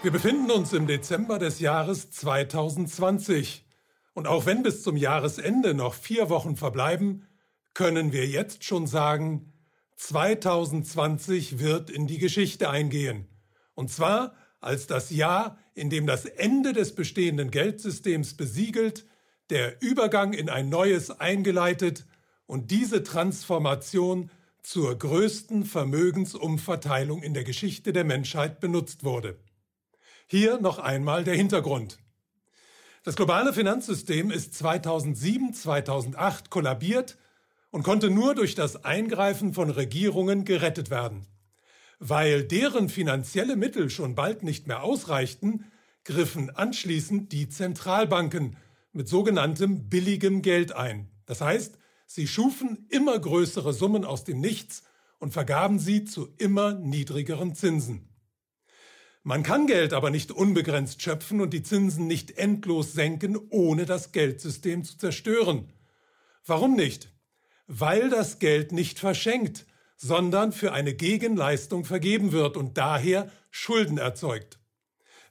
Wir befinden uns im Dezember des Jahres 2020. Und auch wenn bis zum Jahresende noch vier Wochen verbleiben, können wir jetzt schon sagen, 2020 wird in die Geschichte eingehen. Und zwar als das Jahr, in dem das Ende des bestehenden Geldsystems besiegelt, der Übergang in ein neues eingeleitet und diese Transformation zur größten Vermögensumverteilung in der Geschichte der Menschheit benutzt wurde. Hier noch einmal der Hintergrund. Das globale Finanzsystem ist 2007, 2008 kollabiert und konnte nur durch das Eingreifen von Regierungen gerettet werden. Weil deren finanzielle Mittel schon bald nicht mehr ausreichten, griffen anschließend die Zentralbanken mit sogenanntem billigem Geld ein. Das heißt, sie schufen immer größere Summen aus dem Nichts und vergaben sie zu immer niedrigeren Zinsen. Man kann Geld aber nicht unbegrenzt schöpfen und die Zinsen nicht endlos senken, ohne das Geldsystem zu zerstören. Warum nicht? Weil das Geld nicht verschenkt, sondern für eine Gegenleistung vergeben wird und daher Schulden erzeugt.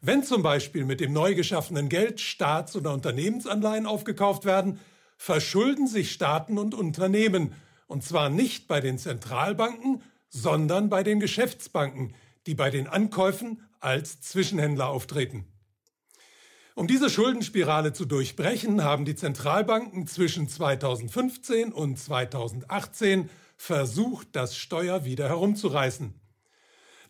Wenn zum Beispiel mit dem neu geschaffenen Geld Staats- oder Unternehmensanleihen aufgekauft werden, verschulden sich Staaten und Unternehmen, und zwar nicht bei den Zentralbanken, sondern bei den Geschäftsbanken, die bei den Ankäufen als Zwischenhändler auftreten. Um diese Schuldenspirale zu durchbrechen, haben die Zentralbanken zwischen 2015 und 2018 versucht, das Steuer wieder herumzureißen.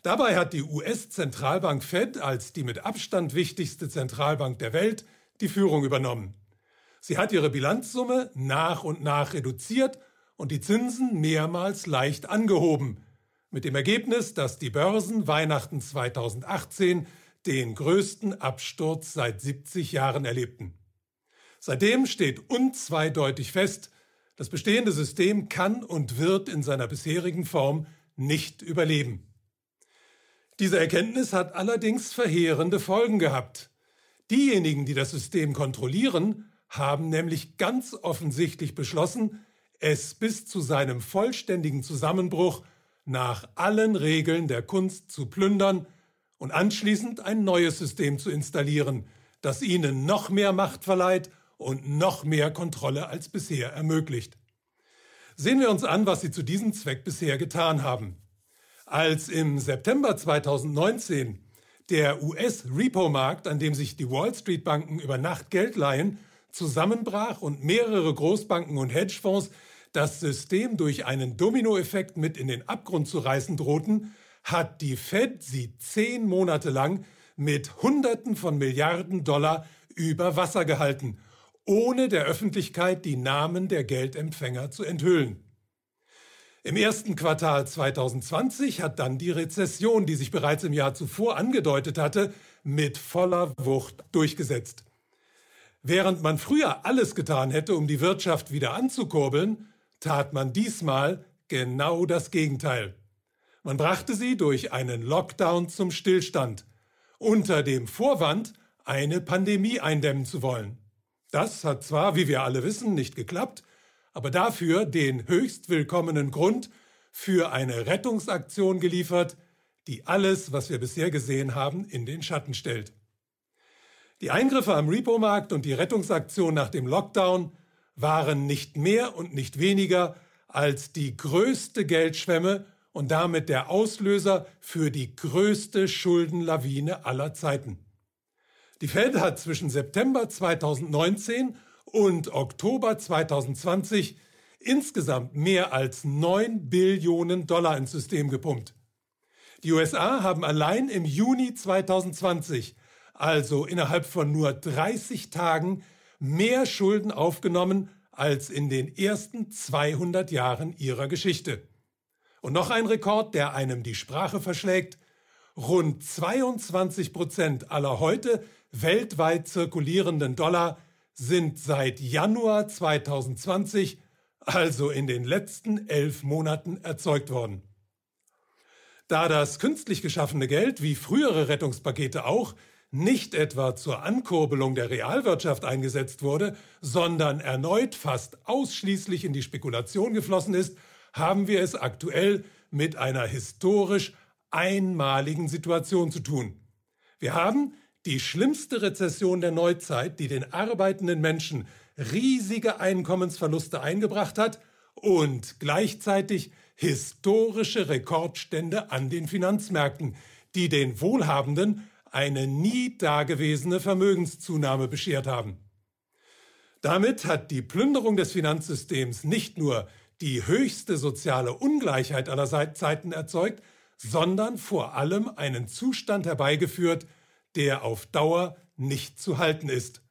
Dabei hat die US-Zentralbank Fed als die mit Abstand wichtigste Zentralbank der Welt die Führung übernommen. Sie hat ihre Bilanzsumme nach und nach reduziert und die Zinsen mehrmals leicht angehoben, mit dem Ergebnis, dass die Börsen Weihnachten 2018 den größten Absturz seit 70 Jahren erlebten. Seitdem steht unzweideutig fest, das bestehende System kann und wird in seiner bisherigen Form nicht überleben. Diese Erkenntnis hat allerdings verheerende Folgen gehabt. Diejenigen, die das System kontrollieren, haben nämlich ganz offensichtlich beschlossen, es bis zu seinem vollständigen Zusammenbruch nach allen Regeln der Kunst zu plündern und anschließend ein neues System zu installieren, das ihnen noch mehr Macht verleiht und noch mehr Kontrolle als bisher ermöglicht. Sehen wir uns an, was sie zu diesem Zweck bisher getan haben. Als im September 2019 der US-Repo-Markt, an dem sich die Wall Street-Banken über Nacht Geld leihen, zusammenbrach und mehrere Großbanken und Hedgefonds das System durch einen Dominoeffekt mit in den Abgrund zu reißen drohten, hat die Fed sie zehn Monate lang mit Hunderten von Milliarden Dollar über Wasser gehalten, ohne der Öffentlichkeit die Namen der Geldempfänger zu enthüllen. Im ersten Quartal 2020 hat dann die Rezession, die sich bereits im Jahr zuvor angedeutet hatte, mit voller Wucht durchgesetzt. Während man früher alles getan hätte, um die Wirtschaft wieder anzukurbeln, tat man diesmal genau das Gegenteil. Man brachte sie durch einen Lockdown zum Stillstand, unter dem Vorwand, eine Pandemie eindämmen zu wollen. Das hat zwar, wie wir alle wissen, nicht geklappt, aber dafür den höchst willkommenen Grund für eine Rettungsaktion geliefert, die alles, was wir bisher gesehen haben, in den Schatten stellt. Die Eingriffe am Repo-Markt und die Rettungsaktion nach dem Lockdown waren nicht mehr und nicht weniger als die größte Geldschwemme und damit der Auslöser für die größte Schuldenlawine aller Zeiten. Die Fed hat zwischen September 2019 und Oktober 2020 insgesamt mehr als 9 Billionen Dollar ins System gepumpt. Die USA haben allein im Juni 2020, also innerhalb von nur 30 Tagen, mehr Schulden aufgenommen als in den ersten 200 Jahren ihrer Geschichte. Und noch ein Rekord, der einem die Sprache verschlägt. Rund 22 Prozent aller heute weltweit zirkulierenden Dollar sind seit Januar 2020, also in den letzten elf Monaten, erzeugt worden. Da das künstlich geschaffene Geld, wie frühere Rettungspakete auch, nicht etwa zur Ankurbelung der Realwirtschaft eingesetzt wurde, sondern erneut fast ausschließlich in die Spekulation geflossen ist, haben wir es aktuell mit einer historisch einmaligen Situation zu tun. Wir haben die schlimmste Rezession der Neuzeit, die den arbeitenden Menschen riesige Einkommensverluste eingebracht hat und gleichzeitig historische Rekordstände an den Finanzmärkten, die den Wohlhabenden eine nie dagewesene Vermögenszunahme beschert haben. Damit hat die Plünderung des Finanzsystems nicht nur die höchste soziale Ungleichheit aller Zeiten erzeugt, sondern vor allem einen Zustand herbeigeführt, der auf Dauer nicht zu halten ist.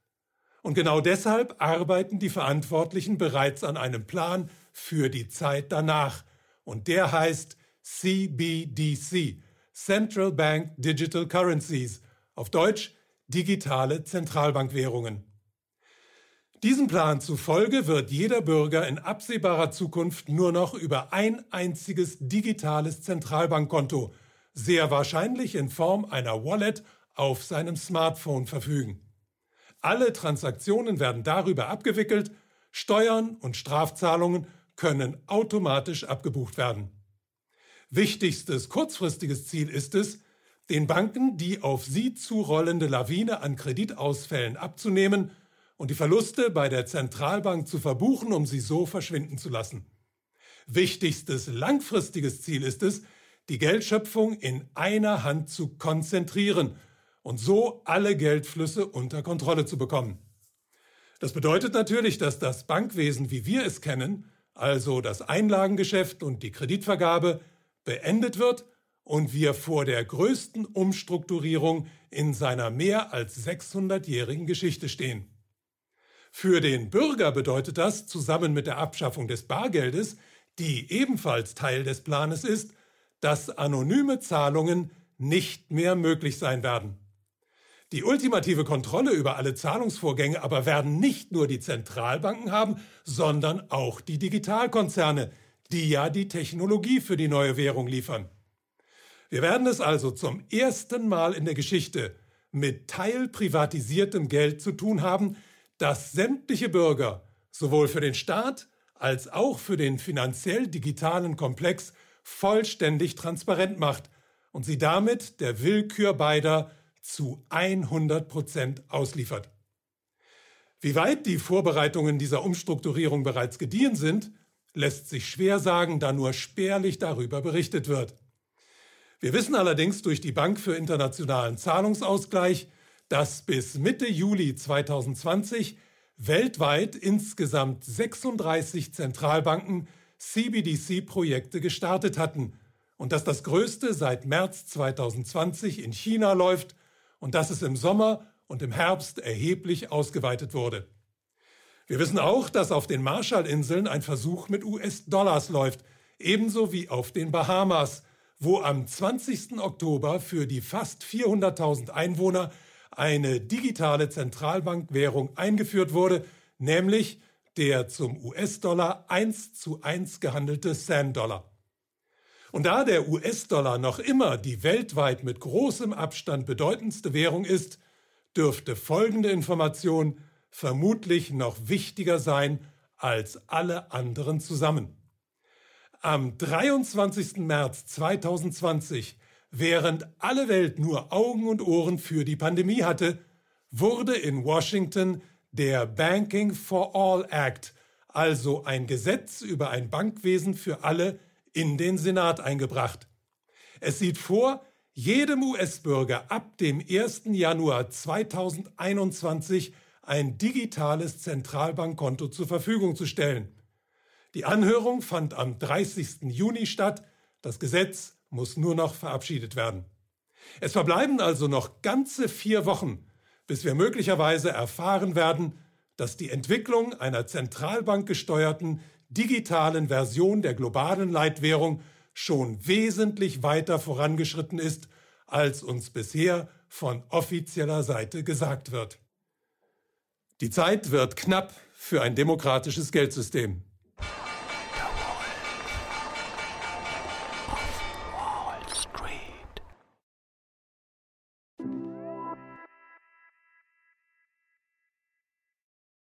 Und genau deshalb arbeiten die Verantwortlichen bereits an einem Plan für die Zeit danach. Und der heißt CBDC, Central Bank Digital Currencies, auf Deutsch digitale Zentralbankwährungen. Diesem Plan zufolge wird jeder Bürger in absehbarer Zukunft nur noch über ein einziges digitales Zentralbankkonto, sehr wahrscheinlich in Form einer Wallet auf seinem Smartphone verfügen. Alle Transaktionen werden darüber abgewickelt, Steuern und Strafzahlungen können automatisch abgebucht werden. Wichtigstes kurzfristiges Ziel ist es, den Banken die auf sie zurollende Lawine an Kreditausfällen abzunehmen und die Verluste bei der Zentralbank zu verbuchen, um sie so verschwinden zu lassen. Wichtigstes langfristiges Ziel ist es, die Geldschöpfung in einer Hand zu konzentrieren und so alle Geldflüsse unter Kontrolle zu bekommen. Das bedeutet natürlich, dass das Bankwesen, wie wir es kennen, also das Einlagengeschäft und die Kreditvergabe, beendet wird und wir vor der größten Umstrukturierung in seiner mehr als 600-jährigen Geschichte stehen. Für den Bürger bedeutet das, zusammen mit der Abschaffung des Bargeldes, die ebenfalls Teil des Planes ist, dass anonyme Zahlungen nicht mehr möglich sein werden. Die ultimative Kontrolle über alle Zahlungsvorgänge aber werden nicht nur die Zentralbanken haben, sondern auch die Digitalkonzerne, die ja die Technologie für die neue Währung liefern. Wir werden es also zum ersten Mal in der Geschichte mit teilprivatisiertem Geld zu tun haben, das sämtliche Bürger sowohl für den Staat als auch für den finanziell digitalen Komplex vollständig transparent macht und sie damit der Willkür beider zu 100 Prozent ausliefert. Wie weit die Vorbereitungen dieser Umstrukturierung bereits gediehen sind, lässt sich schwer sagen, da nur spärlich darüber berichtet wird. Wir wissen allerdings durch die Bank für internationalen Zahlungsausgleich, dass bis Mitte Juli 2020 weltweit insgesamt 36 Zentralbanken CBDC-Projekte gestartet hatten und dass das größte seit März 2020 in China läuft und dass es im Sommer und im Herbst erheblich ausgeweitet wurde. Wir wissen auch, dass auf den Marshallinseln ein Versuch mit US-Dollars läuft, ebenso wie auf den Bahamas, wo am 20. Oktober für die fast 400.000 Einwohner eine digitale Zentralbankwährung eingeführt wurde, nämlich der zum US-Dollar 1 zu 1 gehandelte Sand-Dollar. Und da der US-Dollar noch immer die weltweit mit großem Abstand bedeutendste Währung ist, dürfte folgende Information vermutlich noch wichtiger sein als alle anderen zusammen. Am 23. März 2020, während alle Welt nur Augen und Ohren für die Pandemie hatte, wurde in Washington der Banking for All Act, also ein Gesetz über ein Bankwesen für alle, in den Senat eingebracht. Es sieht vor, jedem US-Bürger ab dem 1. Januar 2021 ein digitales Zentralbankkonto zur Verfügung zu stellen. Die Anhörung fand am 30. Juni statt. Das Gesetz muss nur noch verabschiedet werden. Es verbleiben also noch ganze vier Wochen, bis wir möglicherweise erfahren werden, dass die Entwicklung einer zentralbankgesteuerten digitalen Version der globalen Leitwährung schon wesentlich weiter vorangeschritten ist, als uns bisher von offizieller Seite gesagt wird. Die Zeit wird knapp für ein demokratisches Geldsystem.